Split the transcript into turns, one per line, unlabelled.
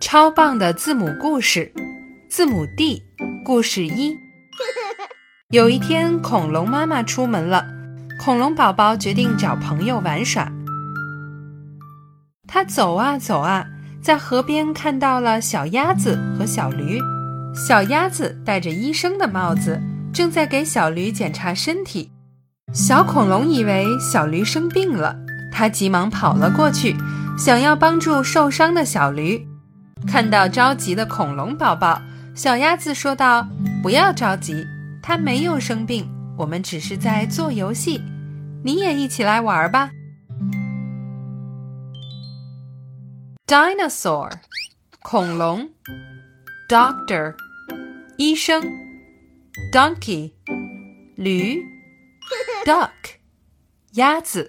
超棒的字母故事，字母 D，故事一。有一天，恐龙妈妈出门了，恐龙宝宝决定找朋友玩耍。他走啊走啊，在河边看到了小鸭子和小驴。小鸭子戴着医生的帽子，正在给小驴检查身体。小恐龙以为小驴生病了，他急忙跑了过去。想要帮助受伤的小驴，看到着急的恐龙宝宝，小鸭子说道：“不要着急，它没有生病，我们只是在做游戏，你也一起来玩吧。” Dinosaur，恐龙；Doctor，医生；Donkey，驴；Duck，鸭子。